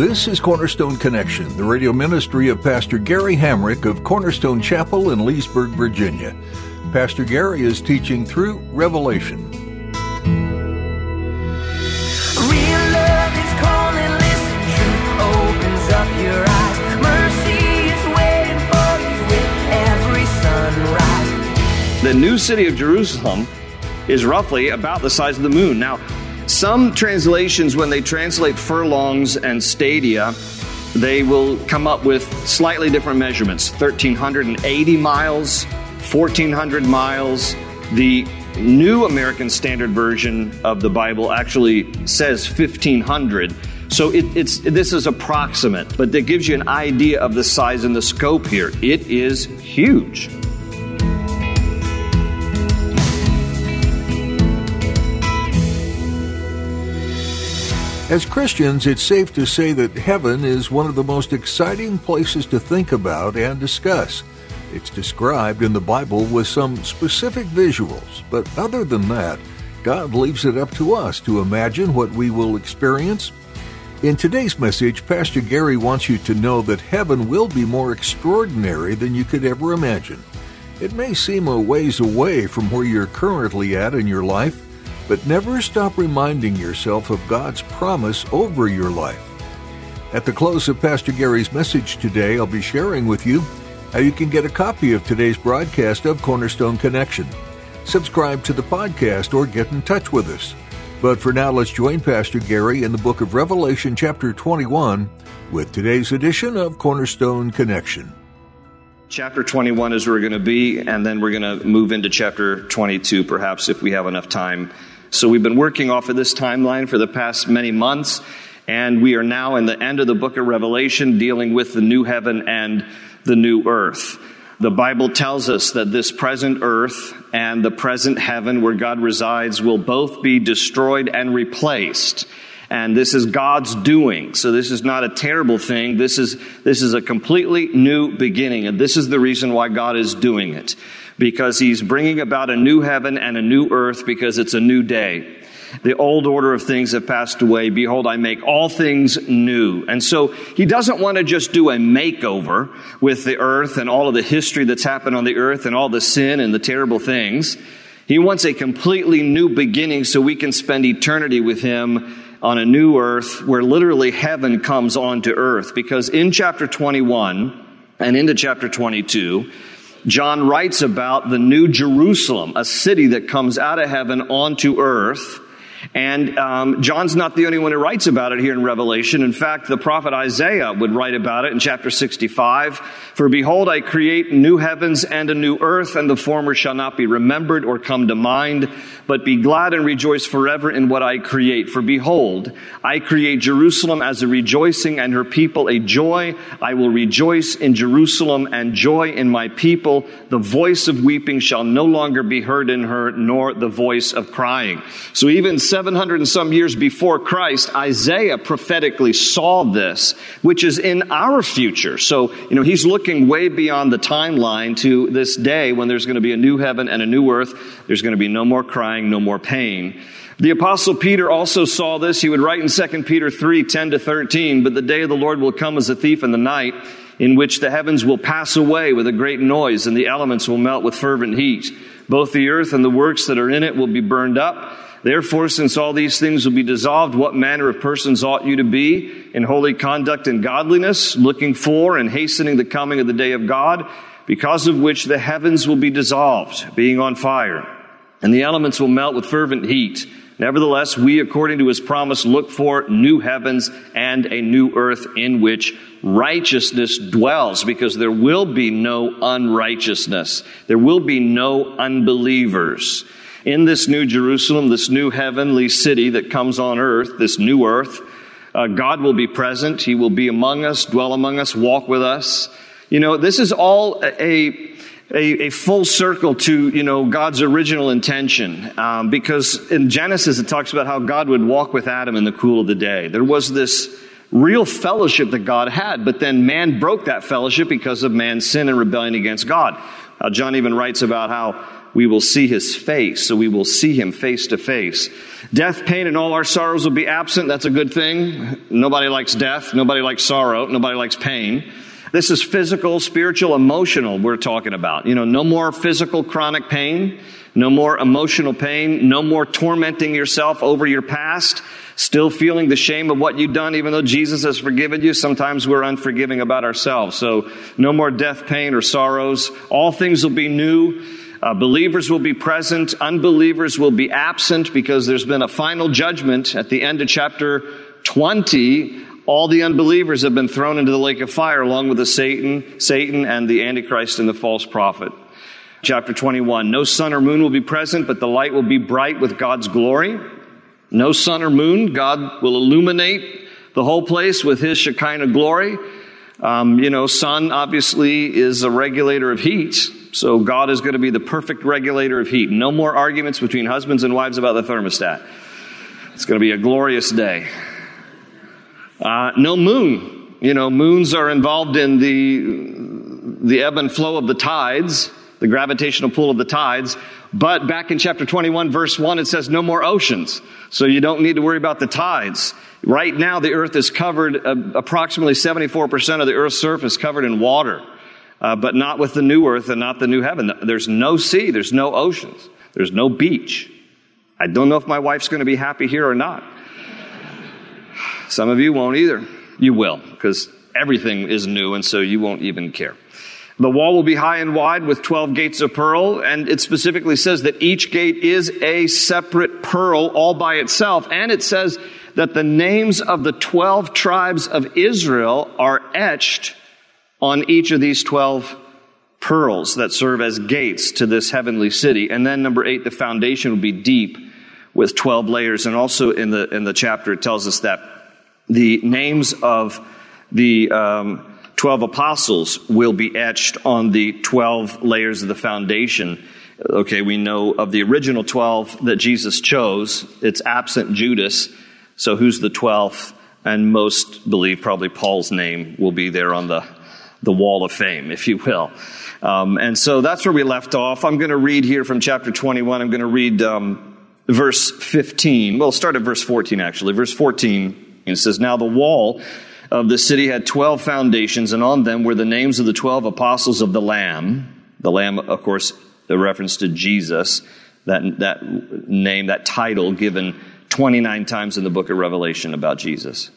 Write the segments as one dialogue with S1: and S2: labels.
S1: This is Cornerstone Connection, the radio ministry of Pastor Gary Hamrick of Cornerstone Chapel in Leesburg, Virginia. Pastor Gary is teaching through Revelation.
S2: Real love is calling, listen, truth opens up your eyes. Mercy is waiting for you with every sunrise.
S3: The new city of Jerusalem is roughly about the size of the moon. Now, some translations, when they translate furlongs and stadia, they will come up with slightly different measurements 1,380 miles, 1,400 miles. The New American Standard Version of the Bible actually says 1,500. So it, it's, this is approximate, but that gives you an idea of the size and the scope here. It is huge.
S1: As Christians, it's safe to say that heaven is one of the most exciting places to think about and discuss. It's described in the Bible with some specific visuals, but other than that, God leaves it up to us to imagine what we will experience. In today's message, Pastor Gary wants you to know that heaven will be more extraordinary than you could ever imagine. It may seem a ways away from where you're currently at in your life, but never stop reminding yourself of God's promise over your life. At the close of Pastor Gary's message today, I'll be sharing with you how you can get a copy of today's broadcast of Cornerstone Connection. Subscribe to the podcast or get in touch with us. But for now, let's join Pastor Gary in the book of Revelation, chapter 21, with today's edition of Cornerstone Connection.
S3: Chapter 21 is where we're going to be, and then we're going to move into chapter 22, perhaps, if we have enough time. So we've been working off of this timeline for the past many months, and we are now in the end of the book of Revelation dealing with the new heaven and the new earth. The Bible tells us that this present earth and the present heaven where God resides will both be destroyed and replaced. And this is God's doing. So this is not a terrible thing. This is, this is a completely new beginning. And this is the reason why God is doing it because he's bringing about a new heaven and a new earth because it's a new day. The old order of things have passed away. Behold, I make all things new. And so he doesn't want to just do a makeover with the earth and all of the history that's happened on the earth and all the sin and the terrible things. He wants a completely new beginning so we can spend eternity with him on a new earth where literally heaven comes onto earth. Because in chapter 21 and into chapter 22, John writes about the new Jerusalem, a city that comes out of heaven onto earth. And um, John's not the only one who writes about it here in Revelation. In fact, the prophet Isaiah would write about it in chapter 65. For behold, I create new heavens and a new earth, and the former shall not be remembered or come to mind, but be glad and rejoice forever in what I create. For behold, I create Jerusalem as a rejoicing and her people a joy. I will rejoice in Jerusalem and joy in my people. The voice of weeping shall no longer be heard in her, nor the voice of crying. So even 700 and some years before Christ, Isaiah prophetically saw this, which is in our future. So, you know, he's looking way beyond the timeline to this day when there's going to be a new heaven and a new earth. There's going to be no more crying, no more pain. The apostle Peter also saw this. He would write in 2 Peter 3, 10 to 13, but the day of the Lord will come as a thief in the night, in which the heavens will pass away with a great noise and the elements will melt with fervent heat. Both the earth and the works that are in it will be burned up. Therefore, since all these things will be dissolved, what manner of persons ought you to be in holy conduct and godliness, looking for and hastening the coming of the day of God, because of which the heavens will be dissolved, being on fire, and the elements will melt with fervent heat. Nevertheless, we, according to his promise, look for new heavens and a new earth in which righteousness dwells, because there will be no unrighteousness. There will be no unbelievers in this new Jerusalem, this new heavenly city that comes on earth, this new earth, Uh, God will be present. He will be among us, dwell among us, walk with us. You know, this is all a, a, a full circle to, you know, God's original intention. Um, because in Genesis, it talks about how God would walk with Adam in the cool of the day. There was this real fellowship that God had, but then man broke that fellowship because of man's sin and rebellion against God. Uh, John even writes about how we will see his face, so we will see him face to face. Death, pain, and all our sorrows will be absent. That's a good thing. Nobody likes death. Nobody likes sorrow. Nobody likes pain. This is physical, spiritual, emotional we're talking about. You know, no more physical chronic pain, no more emotional pain, no more tormenting yourself over your past, still feeling the shame of what you've done even though Jesus has forgiven you. Sometimes we're unforgiving about ourselves. So no more death, pain, or sorrows. All things will be new. Uh, believers will be present, unbelievers will be absent because there's been a final judgment at the end of chapter 20. All the unbelievers have been thrown into the lake of fire along with the Satan, Satan and the Antichrist and the false prophet. Chapter 21. No sun or moon will be present, but the light will be bright with God's glory. No sun or moon. God will illuminate the whole place with his Shekinah glory. Um, you know, sun obviously is a regulator of heat. So God is going to be the perfect regulator of heat. No more arguments between husbands and wives about the thermostat. It's going to be a glorious day. Uh, no moon. You know, moons are involved in the, the ebb and flow of the tides, the gravitational pull of the tides. But back in chapter 21, verse 1, it says no more oceans. So you don't need to worry about the tides. Right now, the earth is covered, uh, approximately 74% of the earth's surface covered in water uh, but not with the new earth and not the new heaven. There's no sea, there's no oceans, there's no beach. I don't know if my wife's going to be happy here or not. Some of you won't either. You will, because everything is new, and so you won't even care. The wall will be high and wide with 12 gates of pearl, and it specifically says that each gate is a separate pearl all by itself, and it says that the names of the 12 tribes of Israel are etched on each of these 12 pearls that serve as gates to this heavenly city. And then number eight, the foundation will be deep with 12 layers. And also in the, in the chapter, it tells us that the names of the um, 12 apostles will be etched on the 12 layers of the foundation. Okay, we know of the original 12 that Jesus chose. It's absent Judas. So who's the 12th? And most believe probably Paul's name will be there on the the wall of fame, if you will. Um, and so that's where we left off. I'm going to read here from chapter 21. I'm going to read um, verse 15. Well, start at verse 14, actually. Verse 14, it says, Now the wall of the city had 12 foundations, and on them were the names of the 12 apostles of the Lamb. The Lamb, of course, a reference to Jesus, that, that name, that title given 29 times in the book of Revelation about Jesus.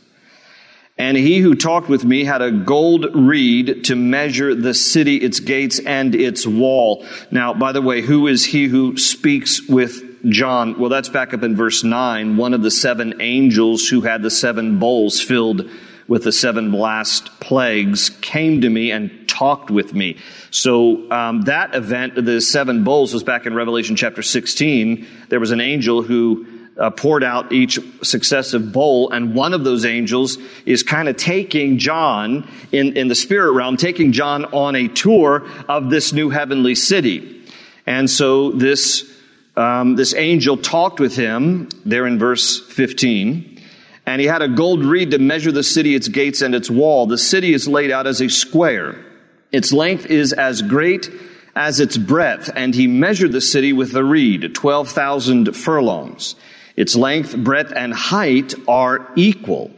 S3: And he who talked with me had a gold reed to measure the city, its gates, and its wall. Now, by the way, who is he who speaks with John? Well, that's back up in verse 9. One of the seven angels who had the seven bowls filled with the seven last plagues came to me and talked with me. So um, that event, the seven bowls, was back in Revelation chapter 16. There was an angel who uh, poured out each successive bowl, and one of those angels is kind of taking John in, in the spirit realm, taking John on a tour of this new heavenly city. And so this, um, this angel talked with him there in verse 15. And he had a gold reed to measure the city, its gates, and its wall. The city is laid out as a square. Its length is as great as its breadth, and he measured the city with a reed, 12,000 furlongs. Its length, breadth, and height are equal.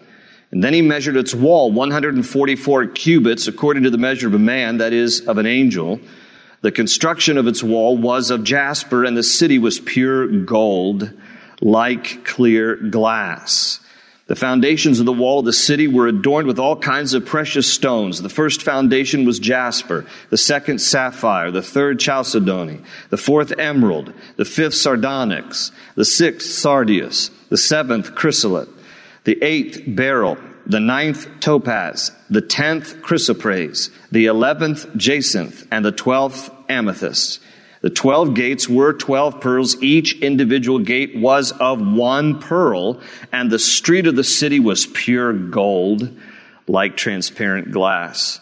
S3: And then he measured its wall, 144 cubits, according to the measure of a man, that is, of an angel. The construction of its wall was of jasper, and the city was pure gold, like clear glass. The foundations of the wall of the city were adorned with all kinds of precious stones. The first foundation was jasper, the second sapphire, the third chalcedony, the fourth emerald, the fifth sardonyx, the sixth sardius, the seventh chrysolite, the eighth beryl, the ninth topaz, the tenth chrysoprase, the eleventh jacinth, and the twelfth amethyst. The 12 gates were 12 pearls. Each individual gate was of one pearl, and the street of the city was pure gold, like transparent glass.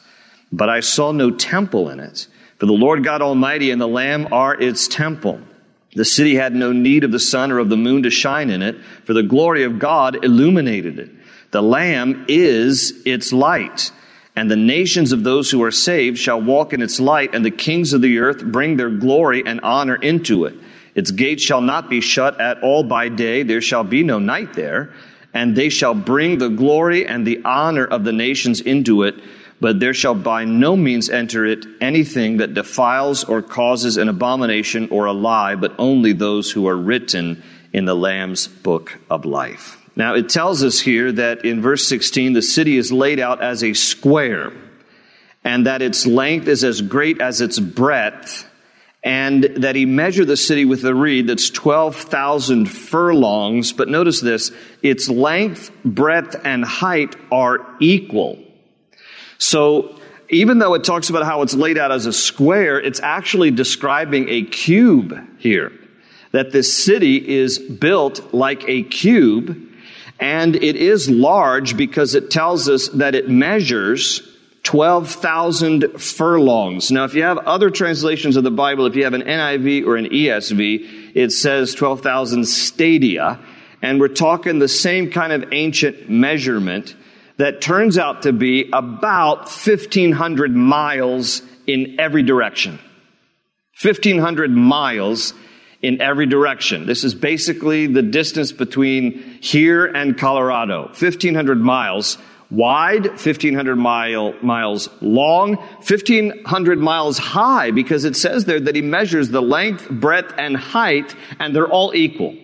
S3: But I saw no temple in it, for the Lord God Almighty and the Lamb are its temple. The city had no need of the sun or of the moon to shine in it, for the glory of God illuminated it. The Lamb is its light. And the nations of those who are saved shall walk in its light, and the kings of the earth bring their glory and honor into it. Its gates shall not be shut at all by day, there shall be no night there, and they shall bring the glory and the honor of the nations into it, but there shall by no means enter it anything that defiles or causes an abomination or a lie, but only those who are written in the Lamb's book of life. Now, it tells us here that in verse 16, the city is laid out as a square, and that its length is as great as its breadth, and that he measured the city with a reed that's 12,000 furlongs. But notice this its length, breadth, and height are equal. So, even though it talks about how it's laid out as a square, it's actually describing a cube here. That this city is built like a cube and it is large because it tells us that it measures 12,000 furlongs. Now, if you have other translations of the Bible, if you have an NIV or an ESV, it says 12,000 stadia. And we're talking the same kind of ancient measurement that turns out to be about 1,500 miles in every direction. 1,500 miles in every direction. This is basically the distance between here and Colorado. 1,500 miles wide, 1,500 mile, miles long, 1,500 miles high, because it says there that he measures the length, breadth, and height, and they're all equal.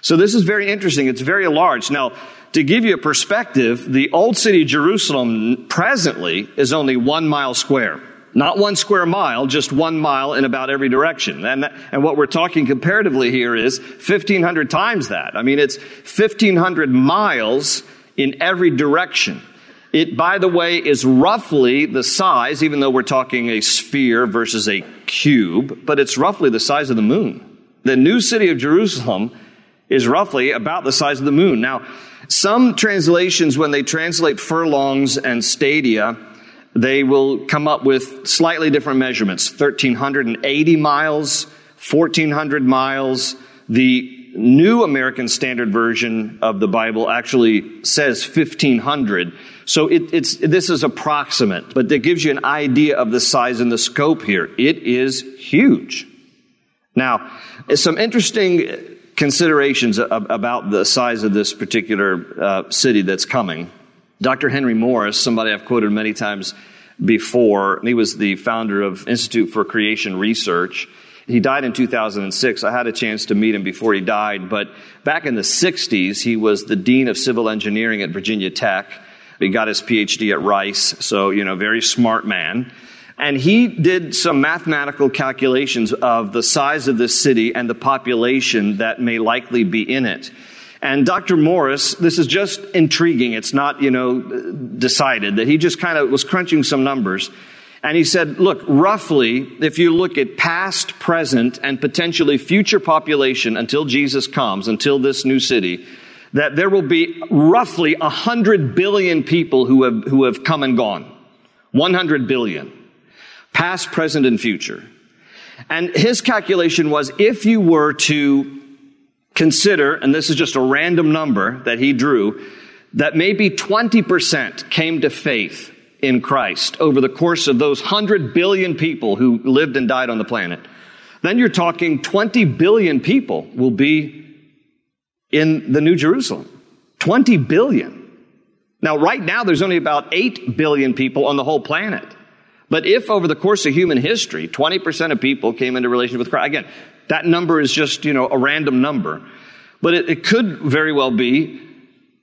S3: So this is very interesting. It's very large. Now, to give you a perspective, the old city of Jerusalem presently is only one mile square. Not one square mile, just one mile in about every direction. And, and what we're talking comparatively here is 1,500 times that. I mean, it's 1,500 miles in every direction. It, by the way, is roughly the size, even though we're talking a sphere versus a cube, but it's roughly the size of the moon. The new city of Jerusalem is roughly about the size of the moon. Now, some translations, when they translate furlongs and stadia, they will come up with slightly different measurements 1,380 miles, 1,400 miles. The New American Standard Version of the Bible actually says 1,500. So it, it's, this is approximate, but that gives you an idea of the size and the scope here. It is huge. Now, some interesting considerations about the size of this particular uh, city that's coming. Dr. Henry Morris, somebody I've quoted many times before, he was the founder of Institute for Creation Research. He died in 2006. I had a chance to meet him before he died, but back in the 60s, he was the Dean of Civil Engineering at Virginia Tech. He got his PhD at Rice, so, you know, very smart man. And he did some mathematical calculations of the size of this city and the population that may likely be in it. And Dr. Morris, this is just intriguing. It's not, you know, decided that he just kind of was crunching some numbers. And he said, look, roughly, if you look at past, present, and potentially future population until Jesus comes, until this new city, that there will be roughly 100 billion people who have, who have come and gone. 100 billion. Past, present, and future. And his calculation was if you were to consider, and this is just a random number that he drew, that maybe 20% came to faith in Christ over the course of those 100 billion people who lived and died on the planet. Then you're talking 20 billion people will be in the New Jerusalem. 20 billion. Now, right now, there's only about 8 billion people on the whole planet. But if over the course of human history, 20% of people came into relationship with Christ, again, that number is just, you know, a random number. But it, it could very well be,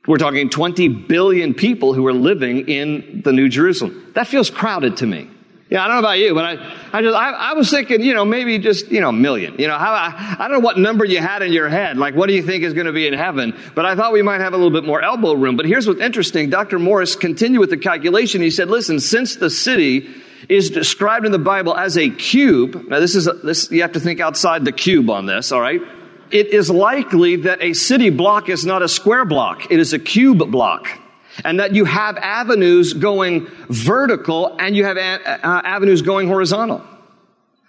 S3: we're talking 20 billion people who are living in the New Jerusalem. That feels crowded to me. Yeah, I don't know about you, but I, I just, I, I was thinking, you know, maybe just, you know, a million. You know, how, I, I don't know what number you had in your head. Like, what do you think is going to be in heaven? But I thought we might have a little bit more elbow room. But here's what's interesting. Dr. Morris continued with the calculation. He said, listen, since the city is described in the Bible as a cube. Now, this is, a, this, you have to think outside the cube on this, all right? It is likely that a city block is not a square block. It is a cube block. And that you have avenues going vertical and you have a, uh, avenues going horizontal.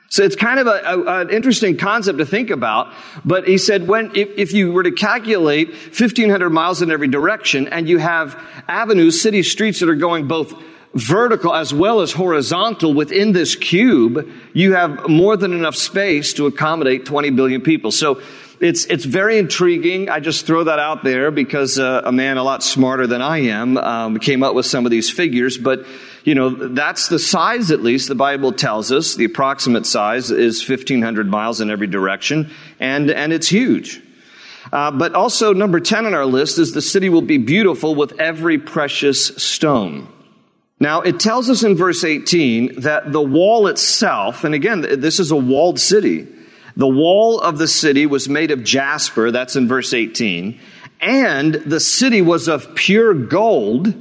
S3: So it's kind of an interesting concept to think about. But he said, when, if, if you were to calculate 1500 miles in every direction and you have avenues, city streets that are going both vertical as well as horizontal within this cube, you have more than enough space to accommodate 20 billion people. So it's, it's very intriguing. I just throw that out there because uh, a man a lot smarter than I am um, came up with some of these figures. But, you know, that's the size at least the Bible tells us. The approximate size is 1,500 miles in every direction, and, and it's huge. Uh, but also, number 10 on our list is the city will be beautiful with every precious stone. Now, it tells us in verse 18 that the wall itself, and again, this is a walled city, the wall of the city was made of jasper, that's in verse 18, and the city was of pure gold.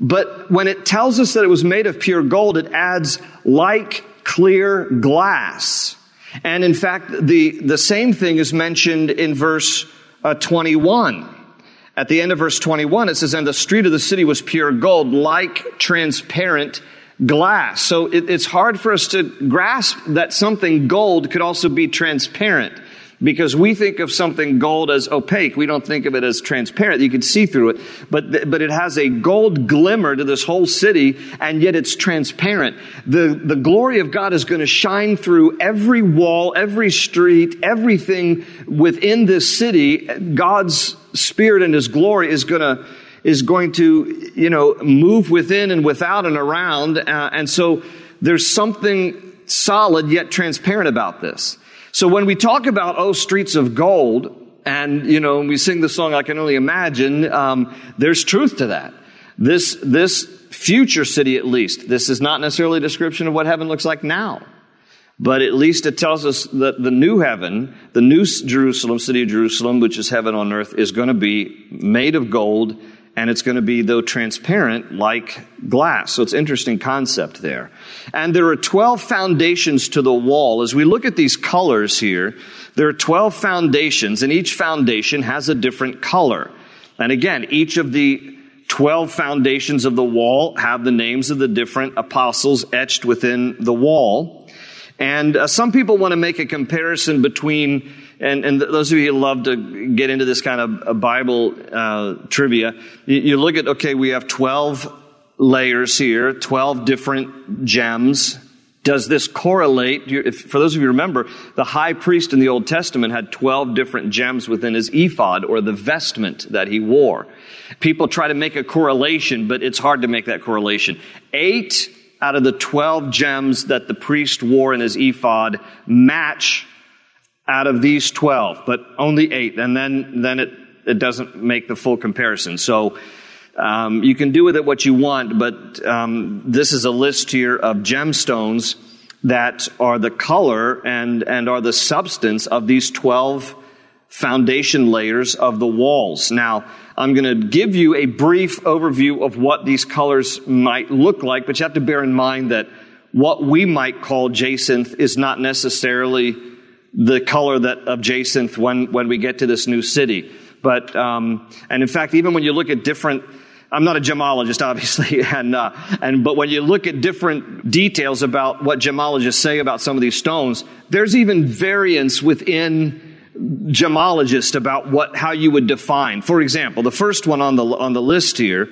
S3: But when it tells us that it was made of pure gold, it adds like clear glass. And in fact, the, the same thing is mentioned in verse uh, 21. At the end of verse 21, it says, And the street of the city was pure gold, like transparent glass. So it, it's hard for us to grasp that something gold could also be transparent because we think of something gold as opaque. We don't think of it as transparent. You can see through it, but, but it has a gold glimmer to this whole city, and yet it's transparent. The, the glory of God is going to shine through every wall, every street, everything within this city. God's spirit and his glory is going to is going to, you know, move within and without and around. Uh, and so there's something solid yet transparent about this. So when we talk about, oh, streets of gold, and, you know, we sing the song I Can Only Imagine, um, there's truth to that. This, this future city, at least, this is not necessarily a description of what heaven looks like now. But at least it tells us that the new heaven, the new Jerusalem, city of Jerusalem, which is heaven on earth, is going to be made of gold and it's going to be, though transparent, like glass. So it's interesting concept there. And there are 12 foundations to the wall. As we look at these colors here, there are 12 foundations, and each foundation has a different color. And again, each of the 12 foundations of the wall have the names of the different apostles etched within the wall. And uh, some people want to make a comparison between and, and those of you who love to get into this kind of Bible uh, trivia, you, you look at, okay, we have 12 layers here, 12 different gems. Does this correlate? If, for those of you who remember, the high priest in the Old Testament had 12 different gems within his ephod or the vestment that he wore. People try to make a correlation, but it's hard to make that correlation. Eight out of the 12 gems that the priest wore in his ephod match out of these 12, but only eight. And then, then it, it doesn't make the full comparison. So, um, you can do with it what you want, but um, this is a list here of gemstones that are the color and, and are the substance of these 12 foundation layers of the walls. Now, I'm going to give you a brief overview of what these colors might look like, but you have to bear in mind that what we might call jacinth is not necessarily the color that of jacinth when, when we get to this new city. But, um, and in fact, even when you look at different, I'm not a gemologist, obviously, and, uh, and, but when you look at different details about what gemologists say about some of these stones, there's even variance within gemologists about what, how you would define. For example, the first one on the, on the list here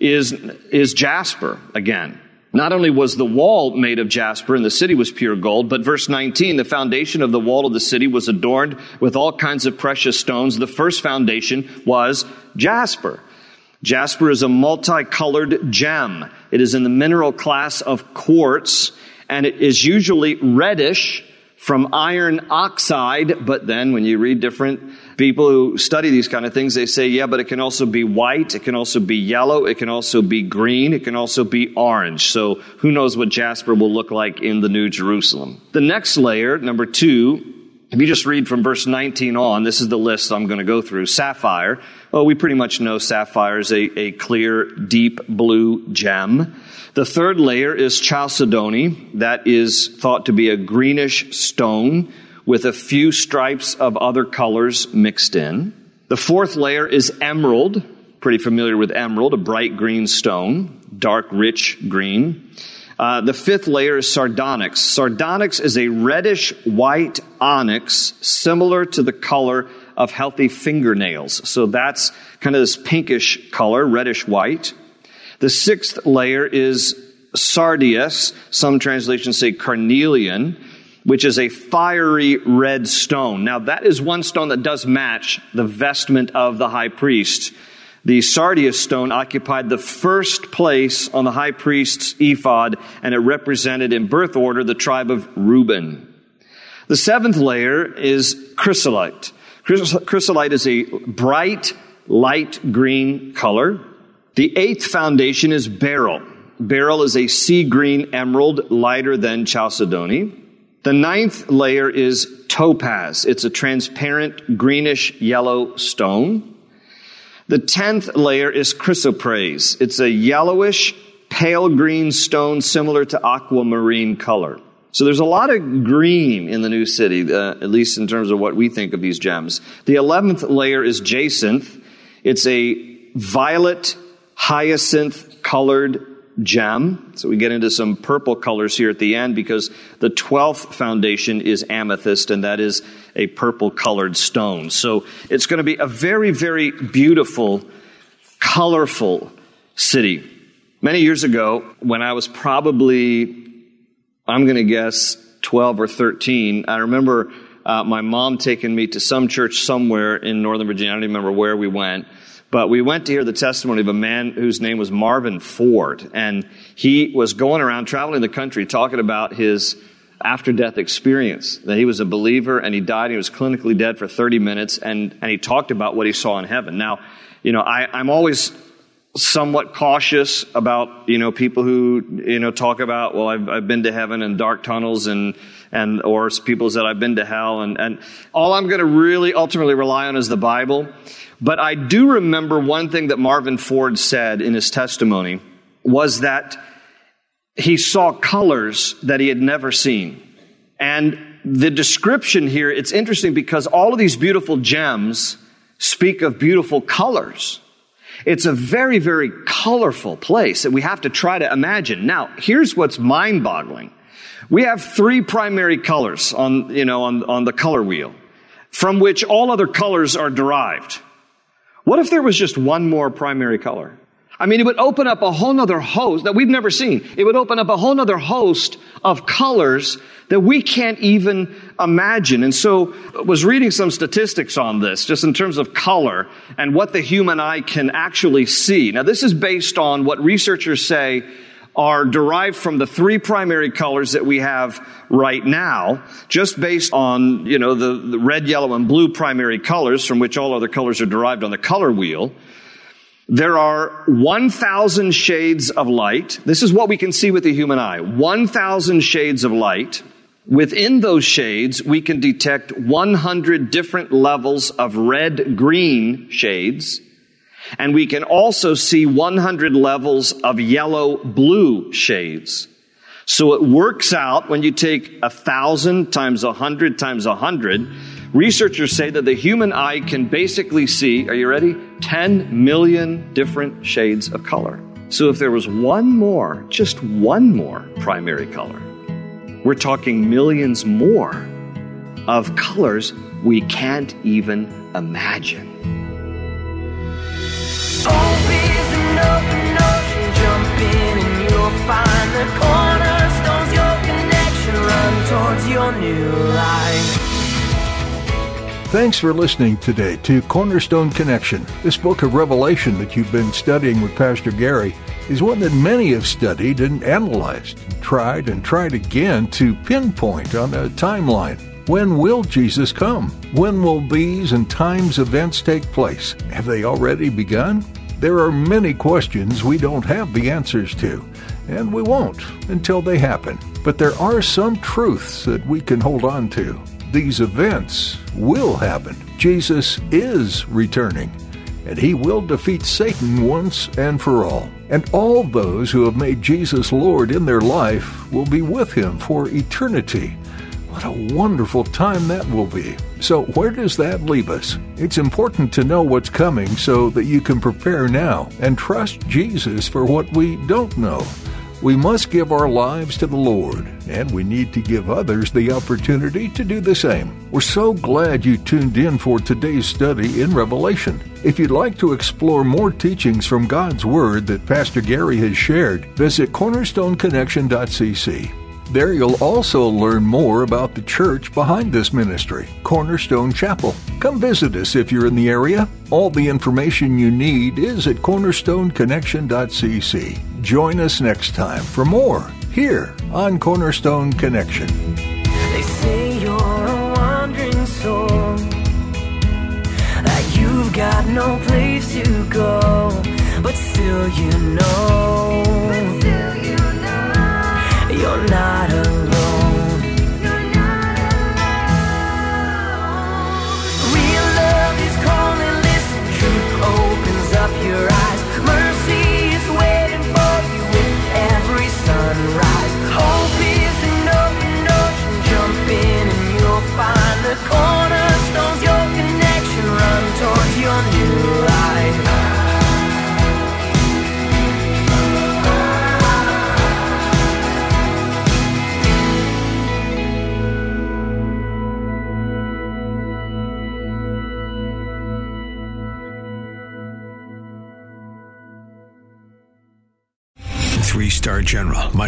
S3: is, is jasper again. Not only was the wall made of jasper and the city was pure gold, but verse 19, the foundation of the wall of the city was adorned with all kinds of precious stones. The first foundation was jasper. Jasper is a multicolored gem. It is in the mineral class of quartz and it is usually reddish from iron oxide, but then when you read different people who study these kind of things, they say, yeah, but it can also be white, it can also be yellow, it can also be green, it can also be orange. So who knows what jasper will look like in the New Jerusalem. The next layer, number two, If you just read from verse 19 on, this is the list I'm going to go through. Sapphire. Well, we pretty much know sapphire is a, a clear, deep blue gem. The third layer is chalcedony. That is thought to be a greenish stone with a few stripes of other colors mixed in. The fourth layer is emerald. Pretty familiar with emerald, a bright green stone, dark, rich green. Uh, the fifth layer is sardonyx. Sardonyx is a reddish white onyx similar to the color of healthy fingernails. So that's kind of this pinkish color, reddish white. The sixth layer is sardius. Some translations say carnelian, which is a fiery red stone. Now that is one stone that does match the vestment of the high priest. The sardius stone occupied the first place on the high priest's ephod, and it represented in birth order the tribe of Reuben. The seventh layer is chrysolite. Chrysolite is a bright, light green color. The eighth foundation is beryl. Beryl is a sea green emerald, lighter than chalcedony. The ninth layer is topaz. It's a transparent greenish yellow stone. The tenth layer is chrysoprase. It's a yellowish, pale green stone similar to aquamarine color. So there's a lot of green in the new city, uh, at least in terms of what we think of these gems. The eleventh layer is jacinth. It's a violet, hyacinth colored gem. So we get into some purple colors here at the end because the 12th foundation is amethyst and that is a purple colored stone. So it's going to be a very, very beautiful, colorful city. Many years ago, when I was probably, I'm going to guess 12 or 13, I remember uh, my mom taking me to some church somewhere in Northern Virginia. I don't even remember where we went. But we went to hear the testimony of a man whose name was Marvin Ford. And he was going around traveling the country talking about his after death experience. That he was a believer and he died. And He was clinically dead for 30 minutes and, and he talked about what he saw in heaven. Now, you know, I, I'm always somewhat cautious about, you know, people who, you know, talk about, well, I've, I've been to heaven and dark tunnels and, and, or people that I've been to hell. And, and all I'm going to really ultimately rely on is the Bible. But I do remember one thing that Marvin Ford said in his testimony was that he saw colors that he had never seen. And the description here, it's interesting because all of these beautiful gems speak of beautiful colors. It's a very, very colorful place that we have to try to imagine. Now, here's what's mind boggling. We have three primary colors on, you know, on, on the color wheel from which all other colors are derived. What if there was just one more primary color? I mean, it would open up a whole nother host that we've never seen. It would open up a whole nother host of colors that we can't even imagine. And so I was reading some statistics on this, just in terms of color and what the human eye can actually see. Now, this is based on what researchers say are derived from the three primary colors that we have right now, just based on, you know, the, the red, yellow, and blue primary colors from which all other colors are derived on the color wheel. There are 1,000 shades of light. This is what we can see with the human eye. 1,000 shades of light. Within those shades, we can detect 100 different levels of red green shades. And we can also see 100 levels of yellow blue shades. So it works out when you take a thousand times a hundred times a hundred. Researchers say that the human eye can basically see, are you ready? 10 million different shades of color. So if there was one more, just one more primary color, we're talking millions more of colors we can't even imagine.
S1: Thanks for listening today to Cornerstone Connection. This book of Revelation that you've been studying with Pastor Gary is one that many have studied and analyzed, and tried and tried again to pinpoint on a timeline. When will Jesus come? When will these and times events take place? Have they already begun? There are many questions we don't have the answers to, and we won't until they happen. But there are some truths that we can hold on to. These events will happen. Jesus is returning, and he will defeat Satan once and for all. And all those who have made Jesus Lord in their life will be with him for eternity. What a wonderful time that will be. So, where does that leave us? It's important to know what's coming so that you can prepare now and trust Jesus for what we don't know. We must give our lives to the Lord, and we need to give others the opportunity to do the same. We're so glad you tuned in for today's study in Revelation. If you'd like to explore more teachings from God's Word that Pastor Gary has shared, visit cornerstoneconnection.cc. There you'll also learn more about the church behind this ministry, Cornerstone Chapel. Come visit us if you're in the area. All the information you need is at cornerstoneconnection.cc. Join us next time for more here on Cornerstone Connection.
S2: They say you're a wandering soul, that you've got no place to go, but still you know, you're not alone.